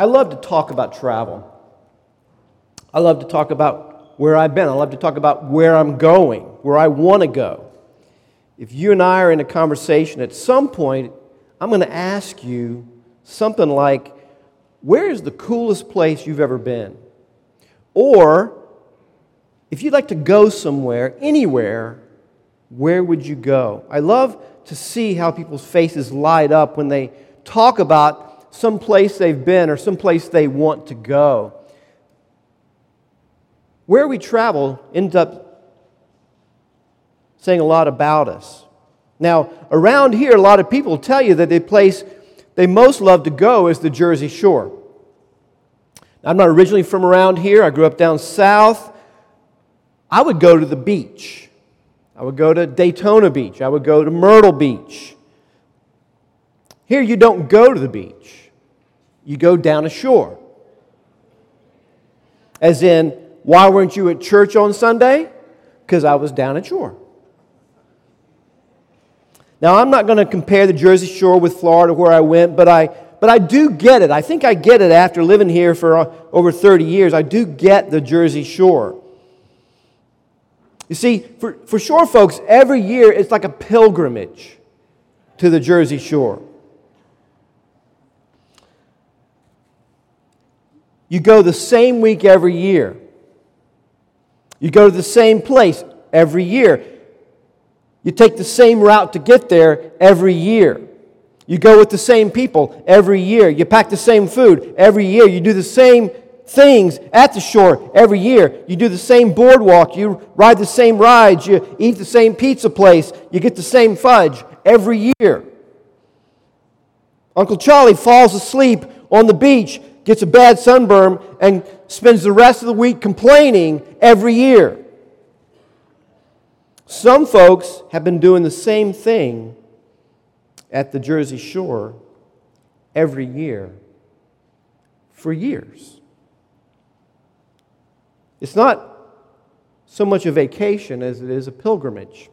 I love to talk about travel. I love to talk about where I've been. I love to talk about where I'm going, where I want to go. If you and I are in a conversation, at some point, I'm going to ask you something like, Where is the coolest place you've ever been? Or, if you'd like to go somewhere, anywhere, where would you go? I love to see how people's faces light up when they talk about some place they've been or some place they want to go. Where we travel ends up saying a lot about us. Now, around here, a lot of people tell you that the place they most love to go is the Jersey Shore. I'm not originally from around here, I grew up down south. I would go to the beach. I would go to Daytona Beach. I would go to Myrtle Beach. Here, you don't go to the beach, you go down ashore. As in, why weren't you at church on Sunday? Because I was down at shore. Now, I'm not going to compare the Jersey Shore with Florida where I went, but I, but I do get it. I think I get it after living here for uh, over 30 years. I do get the Jersey Shore. You see, for, for shore folks, every year it's like a pilgrimage to the Jersey Shore. You go the same week every year. You go to the same place every year. You take the same route to get there every year. You go with the same people every year. You pack the same food every year. You do the same things at the shore every year. You do the same boardwalk, you ride the same rides, you eat the same pizza place, you get the same fudge every year. Uncle Charlie falls asleep on the beach, gets a bad sunburn, and spends the rest of the week complaining every year. Some folks have been doing the same thing at the Jersey Shore every year for years. It's not so much a vacation as it is a pilgrimage.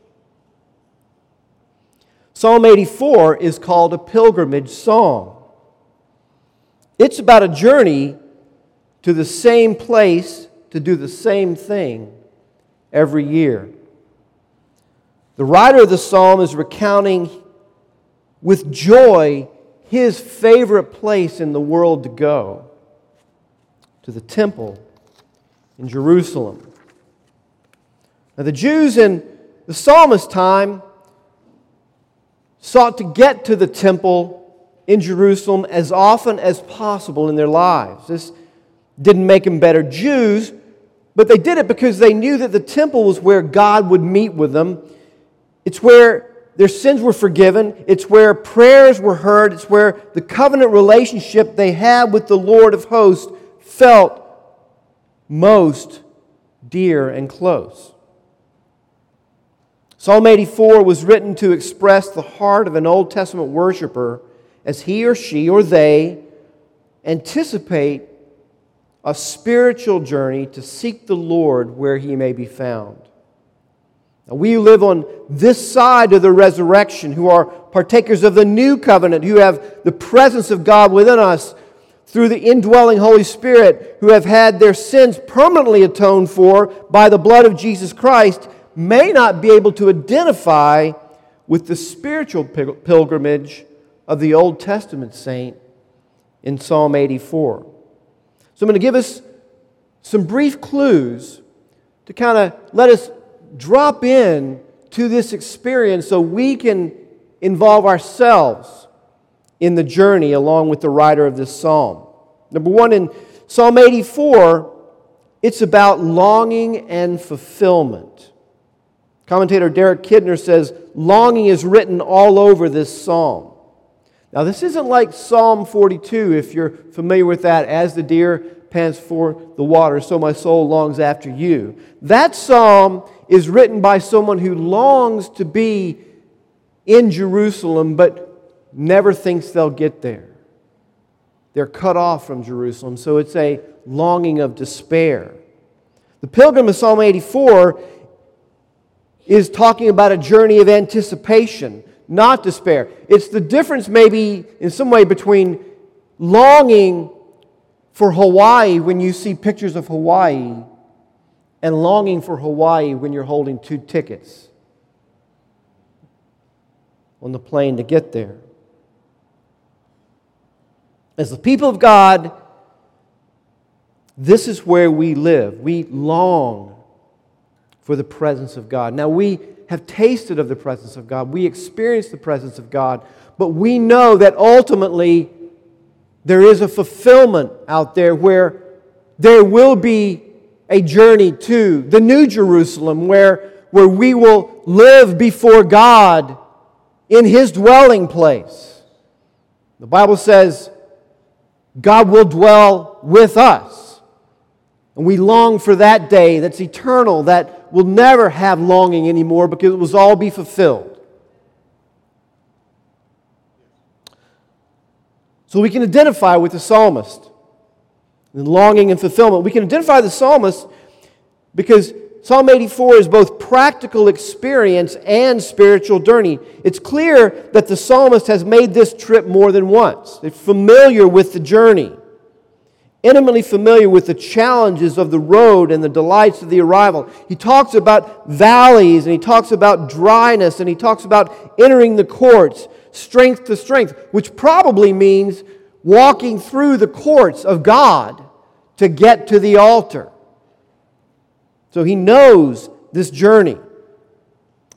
Psalm 84 is called a pilgrimage song. It's about a journey to the same place to do the same thing every year. The writer of the psalm is recounting with joy his favorite place in the world to go to the temple in Jerusalem. Now, the Jews in the psalmist's time sought to get to the temple in Jerusalem as often as possible in their lives. This didn't make them better Jews, but they did it because they knew that the temple was where God would meet with them. It's where their sins were forgiven. It's where prayers were heard. It's where the covenant relationship they had with the Lord of hosts felt most dear and close. Psalm 84 was written to express the heart of an Old Testament worshiper as he or she or they anticipate a spiritual journey to seek the Lord where he may be found. Now, we who live on this side of the resurrection, who are partakers of the new covenant, who have the presence of God within us through the indwelling Holy Spirit, who have had their sins permanently atoned for by the blood of Jesus Christ, may not be able to identify with the spiritual pilgrimage of the Old Testament saint in Psalm 84. So I'm going to give us some brief clues to kind of let us drop in to this experience so we can involve ourselves in the journey along with the writer of this psalm. Number one, in Psalm 84, it's about longing and fulfillment. Commentator Derek Kidner says, longing is written all over this psalm. Now, this isn't like Psalm 42, if you're familiar with that, as the deer pants for the water, so my soul longs after you. That psalm is written by someone who longs to be in Jerusalem, but never thinks they'll get there. They're cut off from Jerusalem, so it's a longing of despair. The pilgrim of Psalm 84 is talking about a journey of anticipation, not despair. It's the difference, maybe in some way, between longing for Hawaii when you see pictures of Hawaii and longing for Hawaii when you're holding two tickets on the plane to get there. As the people of God, this is where we live. We long for the presence of God. Now, we have tasted of the presence of God, we experience the presence of God, but we know that ultimately there is a fulfillment out there where there will be a journey to the New Jerusalem where, where we will live before God in His dwelling place. The Bible says God will dwell with us. And we long for that day that's eternal, that will never have longing anymore because it will all be fulfilled. So we can identify with the psalmist and longing and fulfillment. We can identify the psalmist because Psalm 84 is both practical experience and spiritual journey. It's clear that the psalmist has made this trip more than once. They're familiar with the journey, intimately familiar with the challenges of the road and the delights of the arrival. He talks about valleys and he talks about dryness and he talks about entering the courts, strength to strength, which probably means walking through the courts of God to get to the altar. So he knows this journey.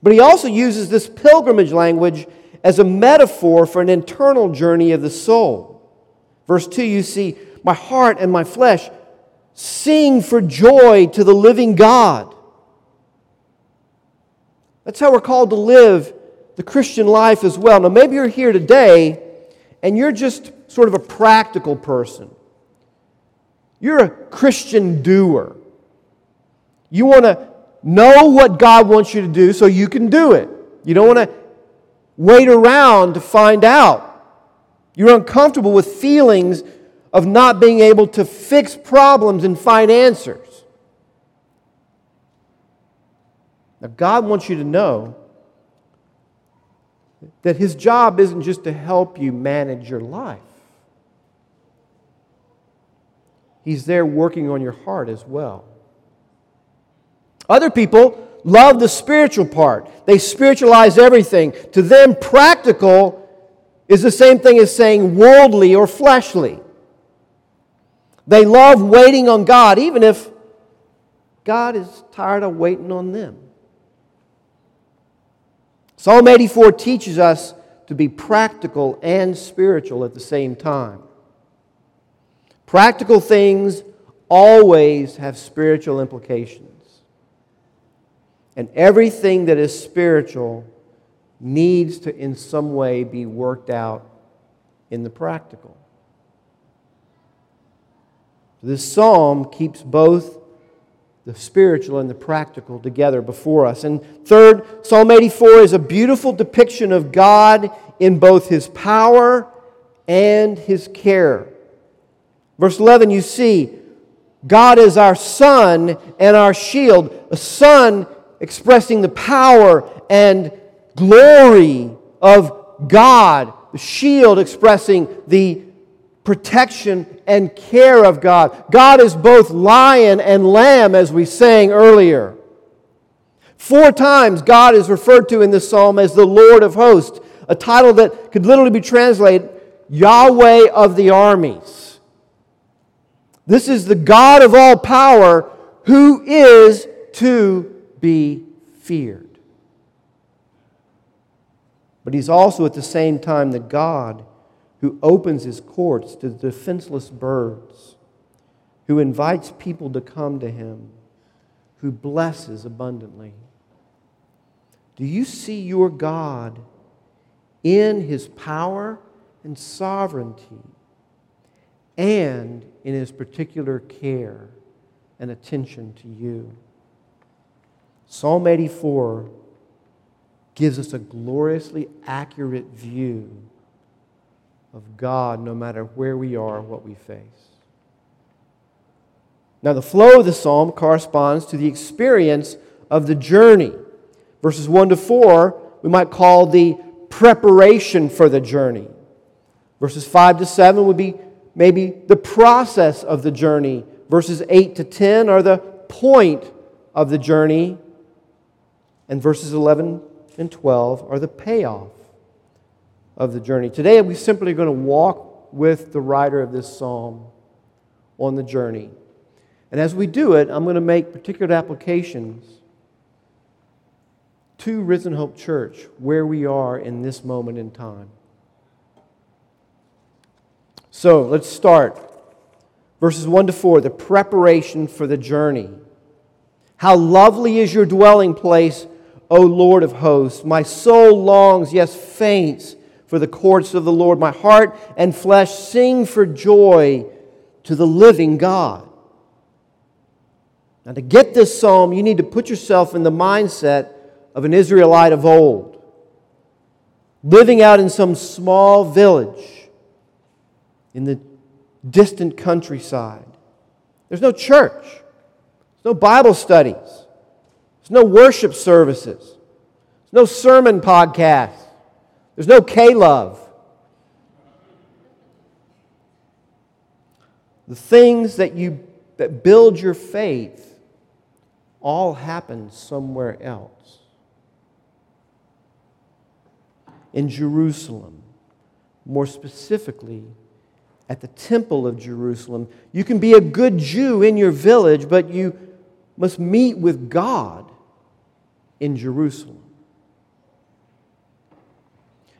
But he also uses this pilgrimage language as a metaphor for an internal journey of the soul. Verse 2, you see, my heart and my flesh sing for joy to the living God. That's how we're called to live the Christian life as well. Now, maybe you're here today and you're just sort of a practical person. You're a Christian doer. You want to know what God wants you to do so you can do it. You don't want to wait around to find out. You're uncomfortable with feelings of not being able to fix problems and find answers. Now, God wants you to know that His job isn't just to help you manage your life, He's there working on your heart as well. Other people love the spiritual part, they spiritualize everything. To them, practical is the same thing as saying worldly or fleshly. They love waiting on God, even if God is tired of waiting on them. Psalm 84 teaches us to be practical and spiritual at the same time. Practical things always have spiritual implications. And everything that is spiritual needs to, in some way, be worked out in the practical. This psalm keeps both the spiritual and the practical together before us. And third, Psalm 84 is a beautiful depiction of God in both his power and his care. Verse 11, you see, God is our sun and our shield. A sun expressing the power and glory of God, the shield expressing the protection and care of God. God is both lion and lamb, as we sang earlier. Four times God is referred to in this psalm as the Lord of hosts, a title that could literally be translated Yahweh of the armies. This is the God of all power who is to be feared. But he's also at the same time the God who opens his courts to defenseless birds, who invites people to come to him, who blesses abundantly. Do you see your God in his power and sovereignty and in his particular care and attention to you? Psalm 84 gives us a gloriously accurate view of God no matter where we are, what we face. Now, the flow of the psalm corresponds to the experience of the journey. Verses 1 to 4, we might call the preparation for the journey. Verses 5 to 7 would be maybe the process of the journey. Verses 8 to 10 are the point of the journey, and verses 11 and 12 are the payoff of the journey. Today, we simply are going to walk with the writer of this psalm on the journey. And as we do it, I'm going to make particular applications to Risen Hope Church where we are in this moment in time. So let's start. Verses 1 to 4, the preparation for the journey. How lovely is your dwelling place, O Lord of hosts. My soul longs, yes, faints for the courts of the Lord. My heart and flesh sing for joy to the living God. Now, to get this psalm, you need to put yourself in the mindset of an Israelite of old, living out in some small village in the distant countryside. There's no church, there's no Bible studies, there's no worship services, there's no sermon podcasts, there's no K Love. The things that you that build your faith all happen somewhere else. In Jerusalem, more specifically, at the temple of Jerusalem. You can be a good Jew in your village, but you must meet with God in Jerusalem.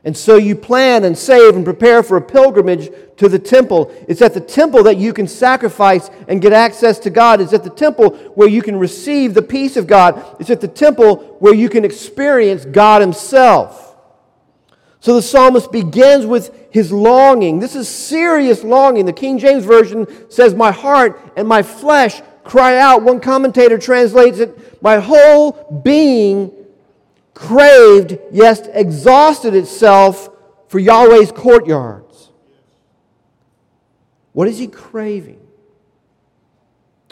And so you plan and save and prepare for a pilgrimage to the temple. It's at the temple that you can sacrifice and get access to God. It's at the temple where you can receive the peace of God. It's at the temple where you can experience God Himself. So the psalmist begins with his longing. This is serious longing. The King James Version says, My heart and my flesh cry out. One commentator translates it, My whole being craved, yes, exhausted itself for Yahweh's courtyards. What is he craving?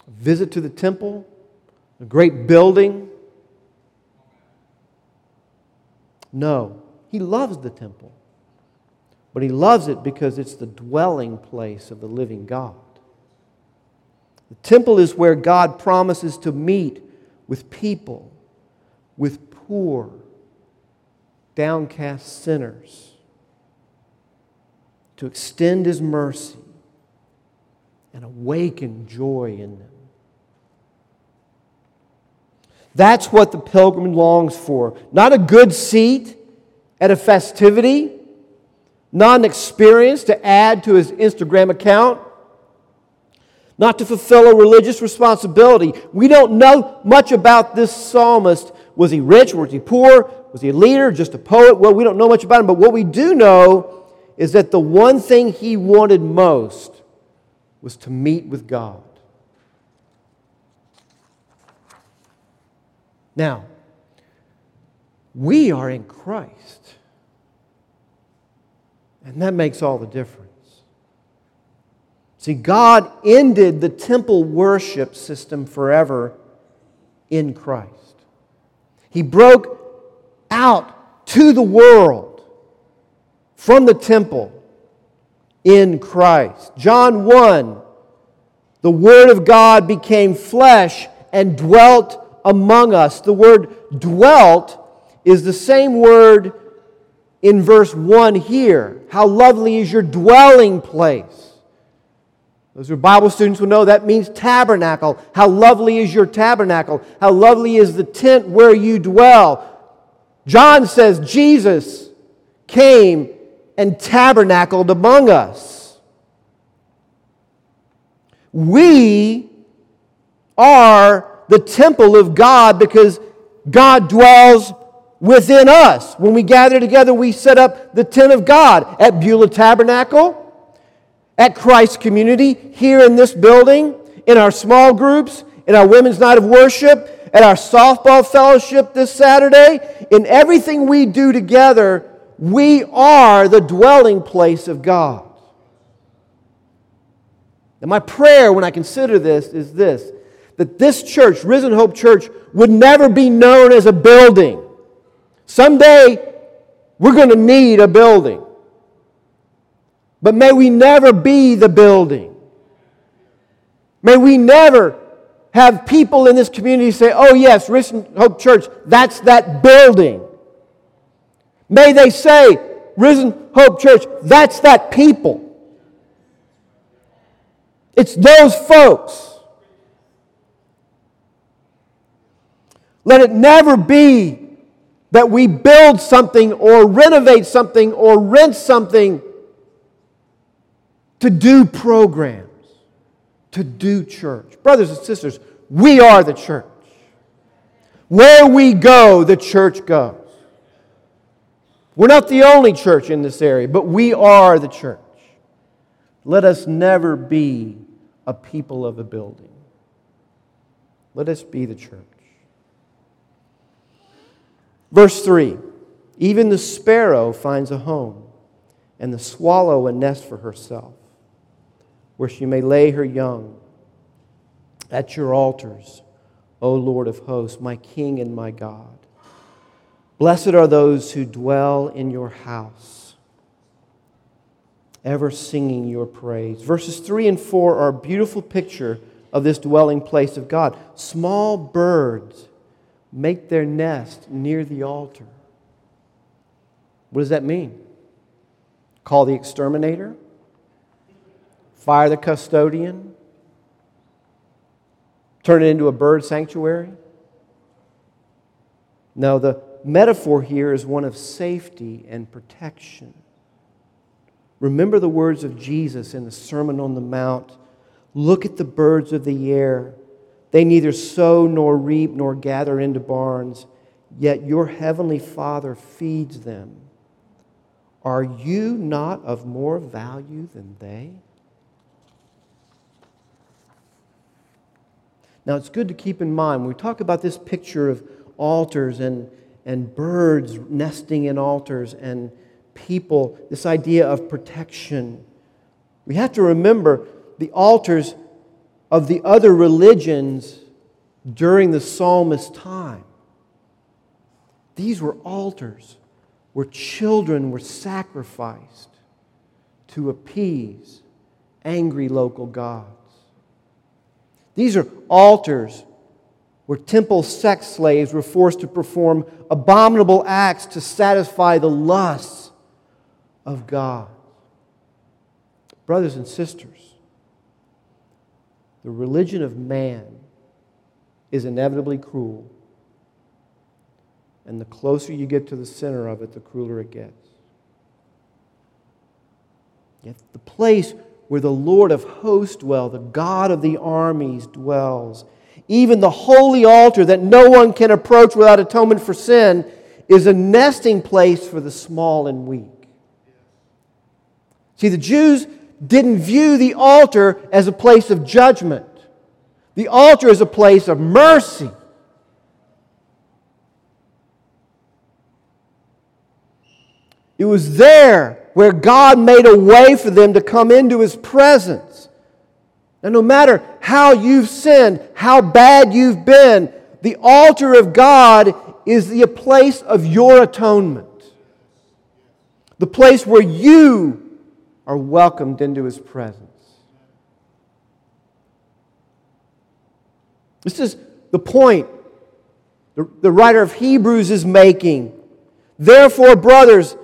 A visit to the temple? A great building? No. He loves the temple, but he loves it because it's the dwelling place of the living God. The temple is where God promises to meet with people, with poor, downcast sinners, to extend his mercy and awaken joy in them. That's what the pilgrim longs for. Not a good seat, at a festivity, not an experience to add to his Instagram account, not to fulfill a religious responsibility. We don't know much about this psalmist. Was he rich? Was he poor? Was he a leader? Just a poet? Well, we don't know much about him, but what we do know is that the one thing he wanted most was to meet with God. Now, we are in Christ. And that makes all the difference. See, God ended the temple worship system forever in Christ. He broke out to the world from the temple in Christ. John 1 The Word of God became flesh and dwelt among us. The word dwelt is the same word in verse 1 here. How lovely is your dwelling place. Those who are Bible students will know that means tabernacle. How lovely is your tabernacle? How lovely is the tent where you dwell? John says Jesus came and tabernacled among us. We are the temple of God because God dwells within us. When we gather together, we set up the tent of God at Beulah Tabernacle, at Christ Community, here in this building, in our small groups, in our Women's Night of Worship, at our softball fellowship this Saturday. In everything we do together, we are the dwelling place of God. And my prayer when I consider this is this that this church, Risen Hope Church, would never be known as a building Someday, we're going to need a building. But may we never be the building. May we never have people in this community say, oh, yes, Risen Hope Church, that's that building. May they say, Risen Hope Church, that's that people. It's those folks. Let it never be that we build something or renovate something or rent something to do programs, to do church. Brothers and sisters, we are the church. Where we go, the church goes. We're not the only church in this area, but we are the church. Let us never be a people of a building. Let us be the church. Verse 3 Even the sparrow finds a home, and the swallow a nest for herself, where she may lay her young. At your altars, O Lord of hosts, my King and my God. Blessed are those who dwell in your house, ever singing your praise. Verses 3 and 4 are a beautiful picture of this dwelling place of God. Small birds make their nest near the altar. What does that mean? Call the exterminator? Fire the custodian? Turn it into a bird sanctuary? No, the metaphor here is one of safety and protection. Remember the words of Jesus in the Sermon on the Mount Look at the birds of the air. They neither sow nor reap nor gather into barns, yet your heavenly Father feeds them. Are you not of more value than they? Now, it's good to keep in mind when we talk about this picture of altars and, and birds nesting in altars and people, this idea of protection. We have to remember the altars of the other religions during the psalmist's time. These were altars where children were sacrificed to appease angry local gods. These are altars where temple sex slaves were forced to perform abominable acts to satisfy the lusts of God. Brothers and sisters, the religion of man is inevitably cruel. And the closer you get to the center of it, the crueler it gets. Yet the place where the Lord of hosts dwells, the God of the armies dwells, even the holy altar that no one can approach without atonement for sin, is a nesting place for the small and weak. See, the Jews didn't view the altar as a place of judgment. The altar is a place of mercy. It was there where God made a way for them to come into His presence. Now, no matter how you've sinned, how bad you've been, the altar of God is the place of your atonement. The place where you are welcomed into his presence. This is the point the, the writer of Hebrews is making. Therefore, brothers,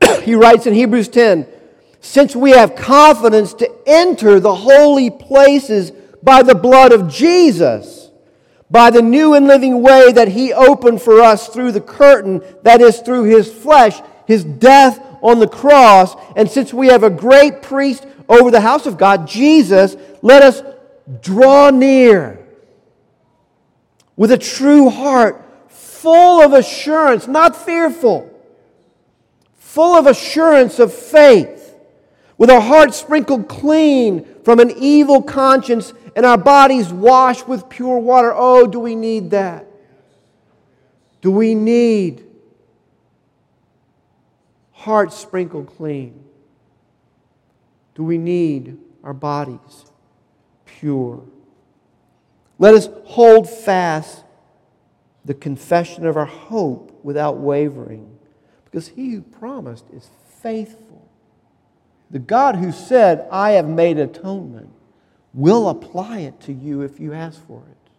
he writes in Hebrews 10 since we have confidence to enter the holy places by the blood of Jesus, by the new and living way that he opened for us through the curtain, that is, through his flesh, his death on the cross. And since we have a great priest over the house of God, Jesus, let us draw near with a true heart, full of assurance, not fearful, full of assurance of faith, with our hearts sprinkled clean from an evil conscience and our bodies washed with pure water. Oh, do we need that? Do we need hearts sprinkled clean? Do we need our bodies pure? Let us hold fast the confession of our hope without wavering, because he who promised is faithful. The God who said, I have made atonement, will apply it to you if you ask for it.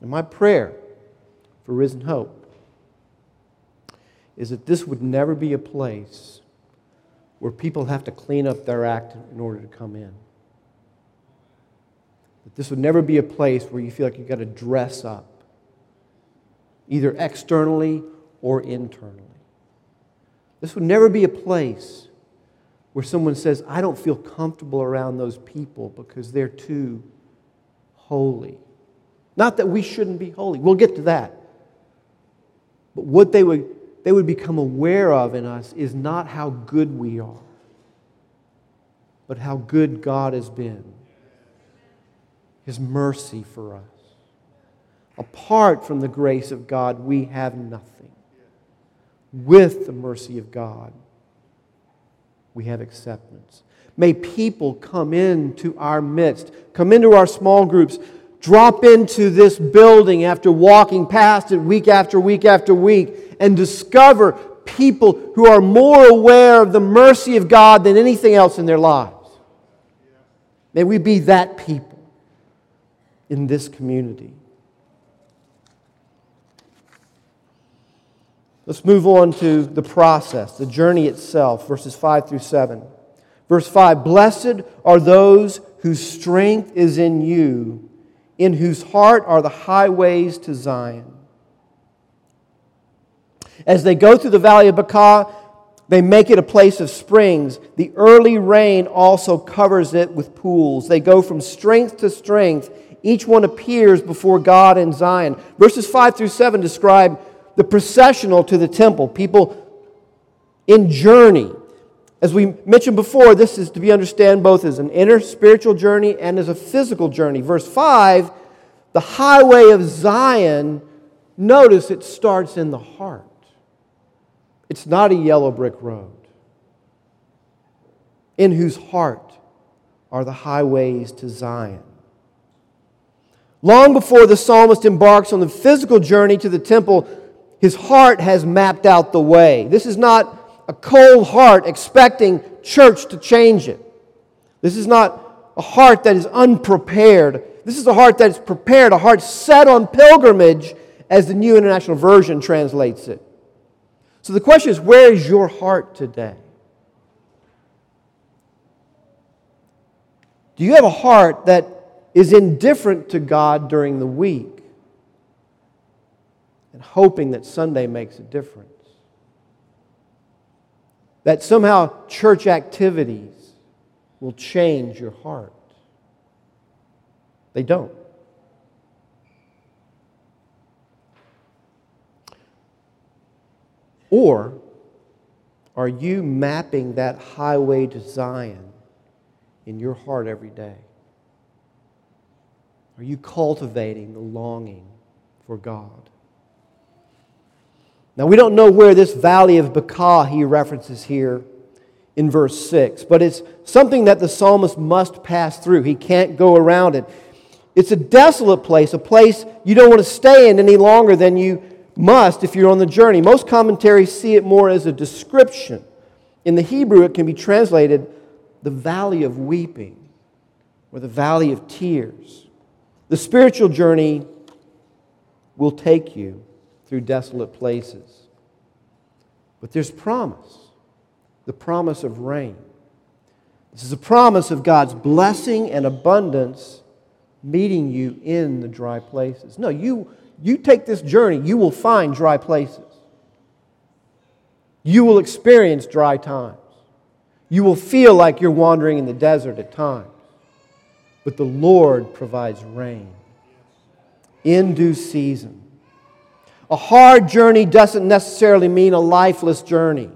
And my prayer for Risen Hope is that this would never be a place where people have to clean up their act in order to come in. That this would never be a place where you feel like you've got to dress up, either externally or internally. This would never be a place where someone says, I don't feel comfortable around those people because they're too holy. Not that we shouldn't be holy, we'll get to that. But what they would, they would become aware of in us is not how good we are, but how good God has been, His mercy for us. Apart from the grace of God, we have nothing. With the mercy of God, we have acceptance. May people come into our midst, come into our small groups, drop into this building after walking past it week after week after week and discover people who are more aware of the mercy of God than anything else in their lives. May we be that people in this community. Let's move on to the process, the journey itself, verses 5 through 7. Verse 5 Blessed are those whose strength is in you in whose heart are the highways to Zion. As they go through the valley of Baca, they make it a place of springs. The early rain also covers it with pools. They go from strength to strength. Each one appears before God in Zion. Verses 5 through 7 describe the processional to the temple, people in journey. As we mentioned before, this is to be understood both as an inner spiritual journey and as a physical journey. Verse 5, the highway of Zion, notice it starts in the heart. It's not a yellow brick road. In whose heart are the highways to Zion. Long before the psalmist embarks on the physical journey to the temple, his heart has mapped out the way. This is not a cold heart expecting church to change it. This is not a heart that is unprepared. This is a heart that is prepared, a heart set on pilgrimage, as the New International Version translates it. So the question is where is your heart today? Do you have a heart that is indifferent to God during the week and hoping that Sunday makes a difference? that somehow church activities will change your heart. They don't. Or are you mapping that highway to Zion in your heart every day? Are you cultivating the longing for God? Now, we don't know where this valley of Baca he references here in verse 6, but it's something that the psalmist must pass through. He can't go around it. It's a desolate place, a place you don't want to stay in any longer than you must if you're on the journey. Most commentaries see it more as a description. In the Hebrew, it can be translated the valley of weeping or the valley of tears. The spiritual journey will take you through desolate places. But there's promise the promise of rain. This is a promise of God's blessing and abundance meeting you in the dry places. No, you, you take this journey, you will find dry places. You will experience dry times. You will feel like you're wandering in the desert at times. But the Lord provides rain in due season. A hard journey doesn't necessarily mean a lifeless journey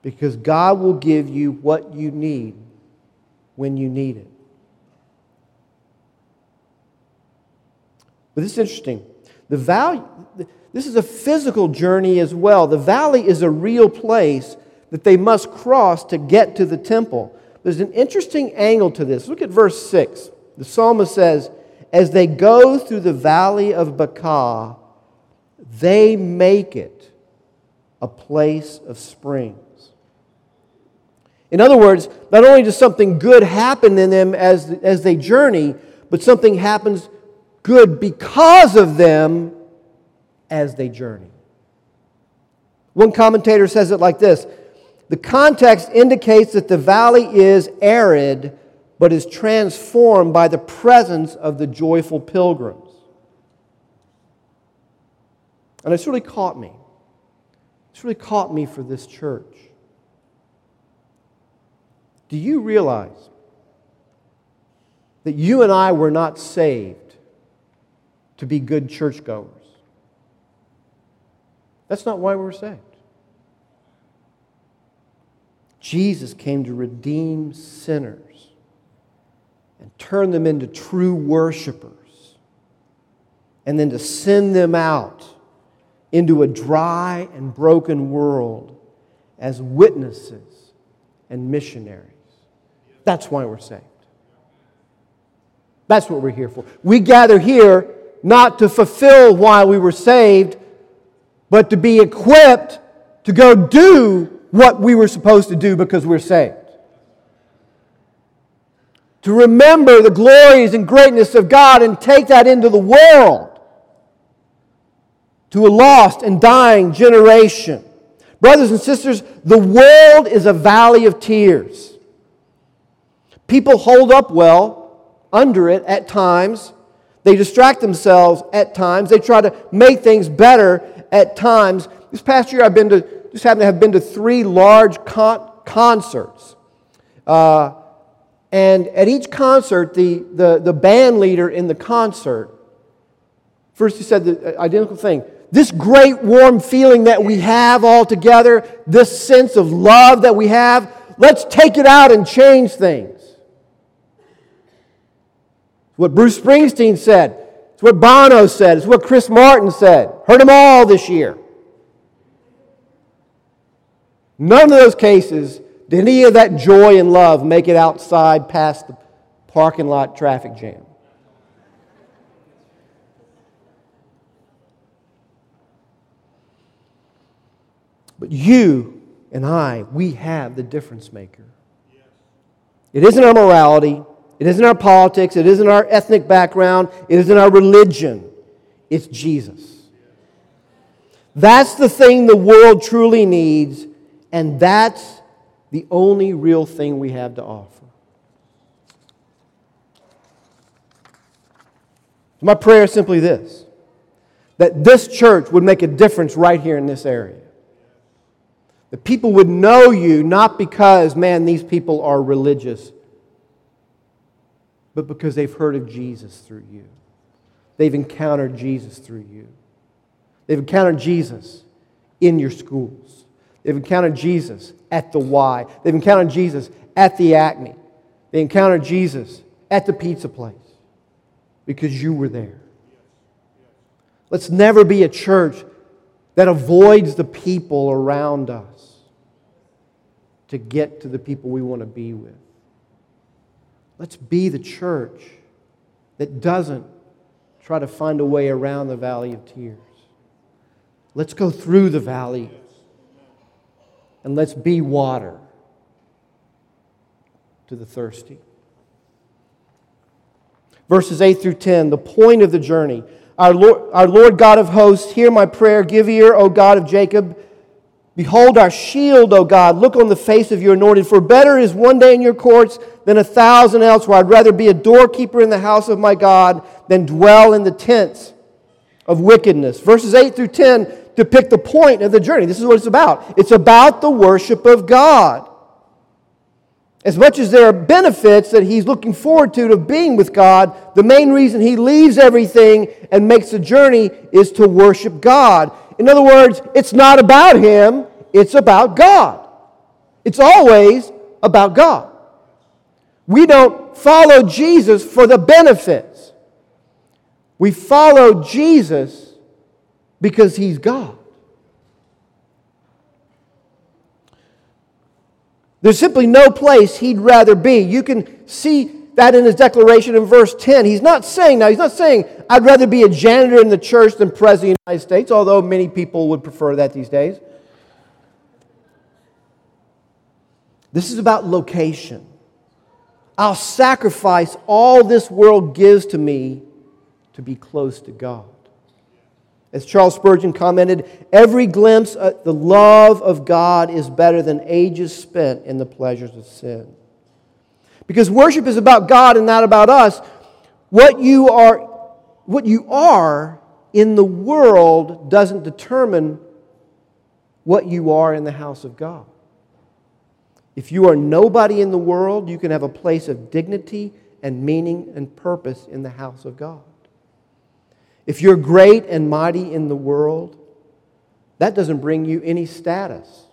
because God will give you what you need when you need it. But this is interesting. The valley, this is a physical journey as well. The valley is a real place that they must cross to get to the temple. There's an interesting angle to this. Look at verse 6. The psalmist says, As they go through the valley of Baca, they make it a place of springs. In other words, not only does something good happen in them as, as they journey, but something happens good because of them as they journey. One commentator says it like this The context indicates that the valley is arid, but is transformed by the presence of the joyful pilgrims. And it's really caught me. It's really caught me for this church. Do you realize that you and I were not saved to be good churchgoers? That's not why we're saved. Jesus came to redeem sinners and turn them into true worshipers, and then to send them out into a dry and broken world as witnesses and missionaries. That's why we're saved. That's what we're here for. We gather here not to fulfill why we were saved, but to be equipped to go do what we were supposed to do because we're saved. To remember the glories and greatness of God and take that into the world to a lost and dying generation. Brothers and sisters, the world is a valley of tears. People hold up well under it at times. They distract themselves at times. They try to make things better at times. This past year, I've been to, just happen to have been to three large con- concerts. Uh, and at each concert, the, the, the band leader in the concert, first he said the identical thing this great warm feeling that we have all together, this sense of love that we have, let's take it out and change things. What Bruce Springsteen said. It's what Bono said. It's what Chris Martin said. Heard them all this year. None of those cases did any of that joy and love make it outside past the parking lot traffic jam. But you and I, we have the difference maker. It isn't our morality, it isn't our politics, it isn't our ethnic background, it isn't our religion. It's Jesus. That's the thing the world truly needs, and that's the only real thing we have to offer. My prayer is simply this that this church would make a difference right here in this area. That people would know you not because, man, these people are religious, but because they've heard of Jesus through you. They've encountered Jesus through you. They've encountered Jesus in your schools. They've encountered Jesus at the Y. They've encountered Jesus at the Acme. They encountered Jesus at the pizza place because you were there. Let's never be a church that avoids the people around us to get to the people we want to be with. Let's be the church that doesn't try to find a way around the valley of tears. Let's go through the valley and let's be water to the thirsty. Verses 8 through 10, the point of the journey. Our Lord, our Lord God of hosts, hear my prayer. Give ear, O God of Jacob. Behold our shield, O God. Look on the face of your anointed. For better is one day in your courts than a thousand elsewhere. I'd rather be a doorkeeper in the house of my God than dwell in the tents of wickedness. Verses 8 through 10 depict the point of the journey. This is what it's about. It's about the worship of God. As much as there are benefits that he's looking forward to to being with God, the main reason he leaves everything and makes the journey is to worship God. In other words, it's not about him, it's about God. It's always about God. We don't follow Jesus for the benefits. We follow Jesus because he's God. There's simply no place he'd rather be. You can see that in his declaration in verse 10. He's not saying, now, he's not saying, I'd rather be a janitor in the church than president of the United States, although many people would prefer that these days. This is about location. I'll sacrifice all this world gives to me to be close to God. As Charles Spurgeon commented, every glimpse at the love of God is better than ages spent in the pleasures of sin. Because worship is about God and not about us. What you are, what you are in the world doesn't determine what you are in the house of God. If you are nobody in the world, you can have a place of dignity and meaning and purpose in the house of God. If you're great and mighty in the world, that doesn't bring you any status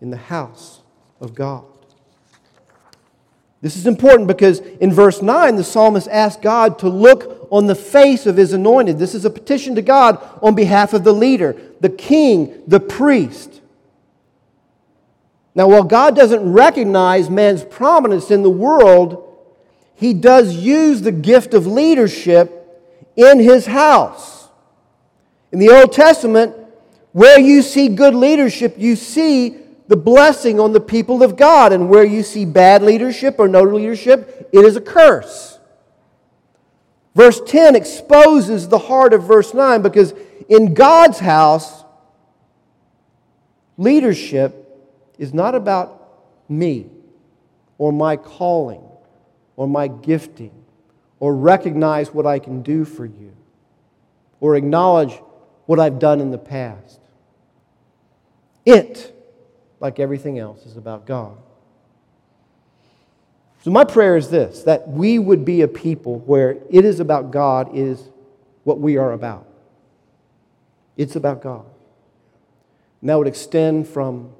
in the house of God. This is important because in verse 9, the psalmist asks God to look on the face of his anointed. This is a petition to God on behalf of the leader, the king, the priest. Now, while God doesn't recognize man's prominence in the world, he does use the gift of leadership in his house. In the Old Testament, where you see good leadership, you see the blessing on the people of God. And where you see bad leadership or no leadership, it is a curse. Verse 10 exposes the heart of verse 9 because in God's house, leadership is not about me or my calling or my gifting or recognize what I can do for you or acknowledge what I've done in the past. It, like everything else, is about God. So, my prayer is this that we would be a people where it is about God, is what we are about. It's about God. And that would extend from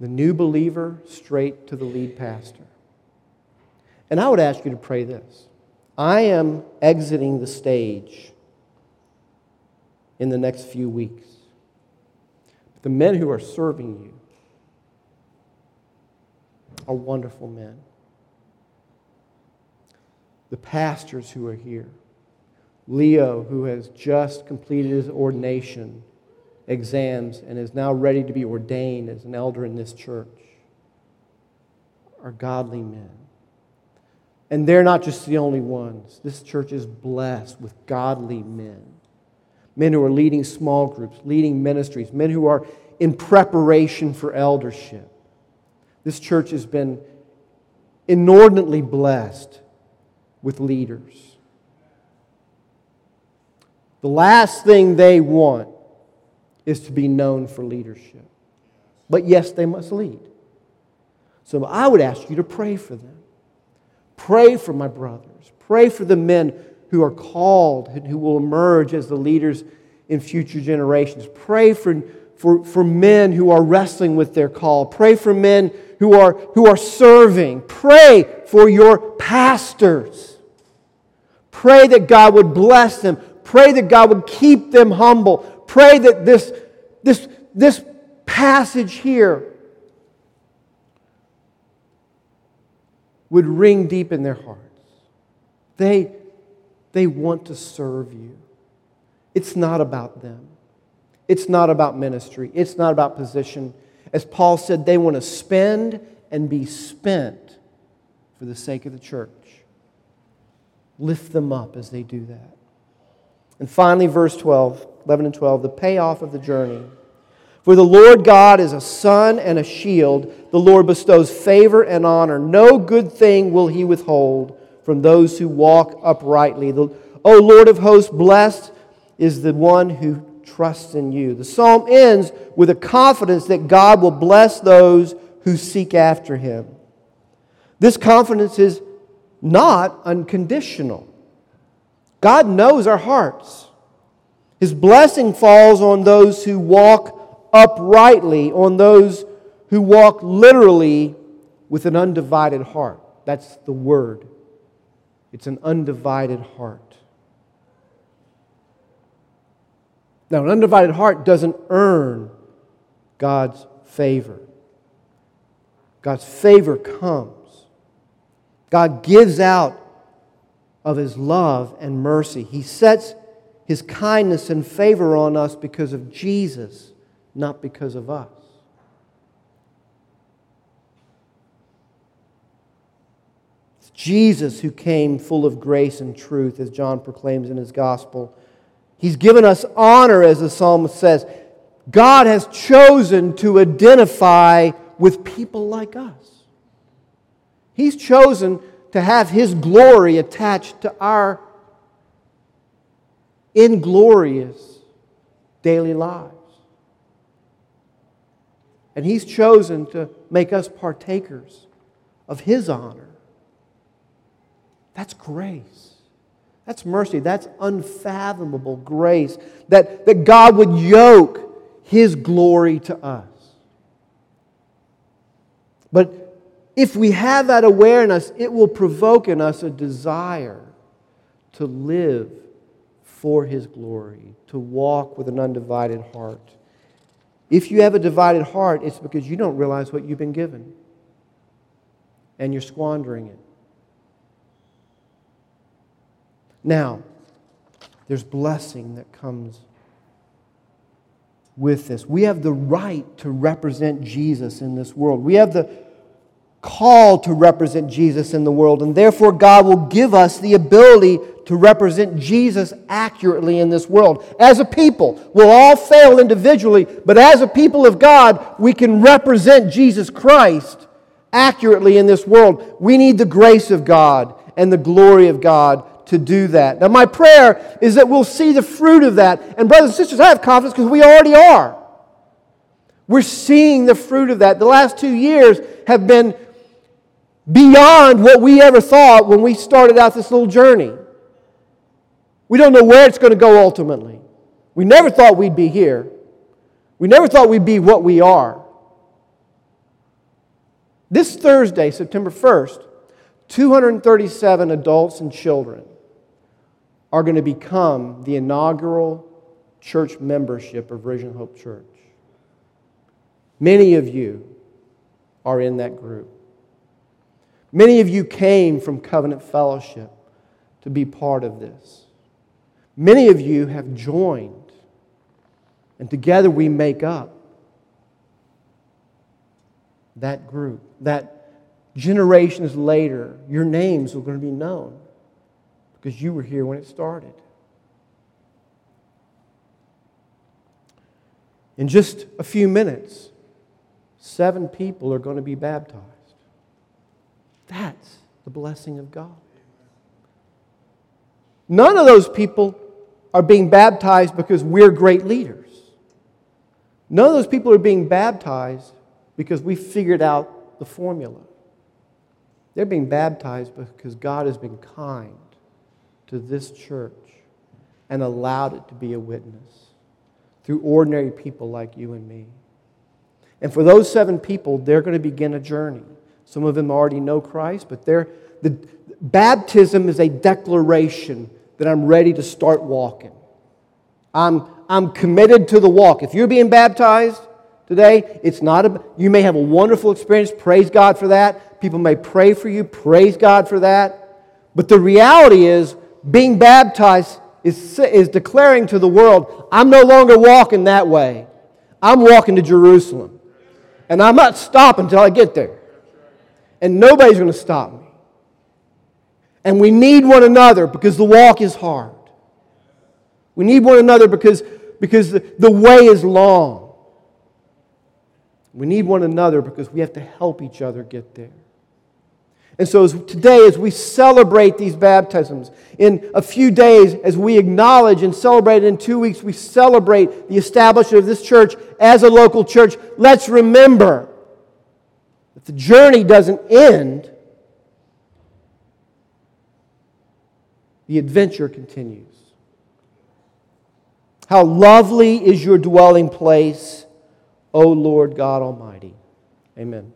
the new believer straight to the lead pastor. And I would ask you to pray this I am exiting the stage in the next few weeks. But the men who are serving you are wonderful men. The pastors who are here, Leo, who has just completed his ordination exams and is now ready to be ordained as an elder in this church, are godly men. And they're not just the only ones. This church is blessed with godly men. Men who are leading small groups, leading ministries, men who are in preparation for eldership. This church has been inordinately blessed with leaders. The last thing they want is to be known for leadership. But yes, they must lead. So I would ask you to pray for them. Pray for my brothers. Pray for the men who are called and who will emerge as the leaders in future generations. Pray for, for, for men who are wrestling with their call. Pray for men who are, who are serving. Pray for your pastors. Pray that God would bless them. Pray that God would keep them humble. Pray that this, this, this passage here would ring deep in their hearts. They, they want to serve you. It's not about them. It's not about ministry. It's not about position. As Paul said, they want to spend and be spent for the sake of the church. Lift them up as they do that. And finally, verse 12, 11 and 12, the payoff of the journey. For the Lord God is a sun and a shield. The Lord bestows favor and honor. No good thing will he withhold from those who walk uprightly. O Lord of hosts, blessed is the one who trusts in you. The psalm ends with a confidence that God will bless those who seek after him. This confidence is not unconditional. God knows our hearts. His blessing falls on those who walk uprightly on those who walk literally with an undivided heart. That's the word. It's an undivided heart. Now, an undivided heart doesn't earn God's favor. God's favor comes. God gives out of his love and mercy. He sets his kindness and favor on us because of Jesus not because of us. It's Jesus who came full of grace and truth, as John proclaims in his gospel. He's given us honor, as the psalmist says. God has chosen to identify with people like us. He's chosen to have His glory attached to our inglorious daily lives. And He's chosen to make us partakers of His honor. That's grace. That's mercy. That's unfathomable grace. That, that God would yoke His glory to us. But if we have that awareness, it will provoke in us a desire to live for His glory, to walk with an undivided heart. If you have a divided heart, it's because you don't realize what you've been given and you're squandering it. Now, there's blessing that comes with this. We have the right to represent Jesus in this world. We have the called to represent Jesus in the world, and therefore God will give us the ability to represent Jesus accurately in this world. As a people, we'll all fail individually, but as a people of God, we can represent Jesus Christ accurately in this world. We need the grace of God and the glory of God to do that. Now, my prayer is that we'll see the fruit of that. And, brothers and sisters, I have confidence because we already are. We're seeing the fruit of that. The last two years have been beyond what we ever thought when we started out this little journey. We don't know where it's going to go ultimately. We never thought we'd be here. We never thought we'd be what we are. This Thursday, September 1st, 237 adults and children are going to become the inaugural church membership of Vision Hope Church. Many of you are in that group. Many of you came from Covenant Fellowship to be part of this. Many of you have joined, and together we make up that group. That generations later, your names are going to be known because you were here when it started. In just a few minutes, seven people are going to be baptized. That's the blessing of God. None of those people are being baptized because we're great leaders. None of those people are being baptized because we figured out the formula. They're being baptized because God has been kind to this church and allowed it to be a witness through ordinary people like you and me. And for those seven people, they're going to begin a journey. Some of them already know Christ, but they're, the, baptism is a declaration that I'm ready to start walking. I'm, I'm committed to the walk. If you're being baptized today, it's not a, you may have a wonderful experience. Praise God for that. People may pray for you. Praise God for that. But the reality is, being baptized is, is declaring to the world, I'm no longer walking that way. I'm walking to Jerusalem. And I'm not stopping until I get there and nobody's going to stop me. And we need one another because the walk is hard. We need one another because, because the, the way is long. We need one another because we have to help each other get there. And so, as today, as we celebrate these baptisms, in a few days, as we acknowledge and celebrate in two weeks, we celebrate the establishment of this church as a local church. Let's remember the journey doesn't end, the adventure continues. How lovely is your dwelling place, O Lord God Almighty. Amen.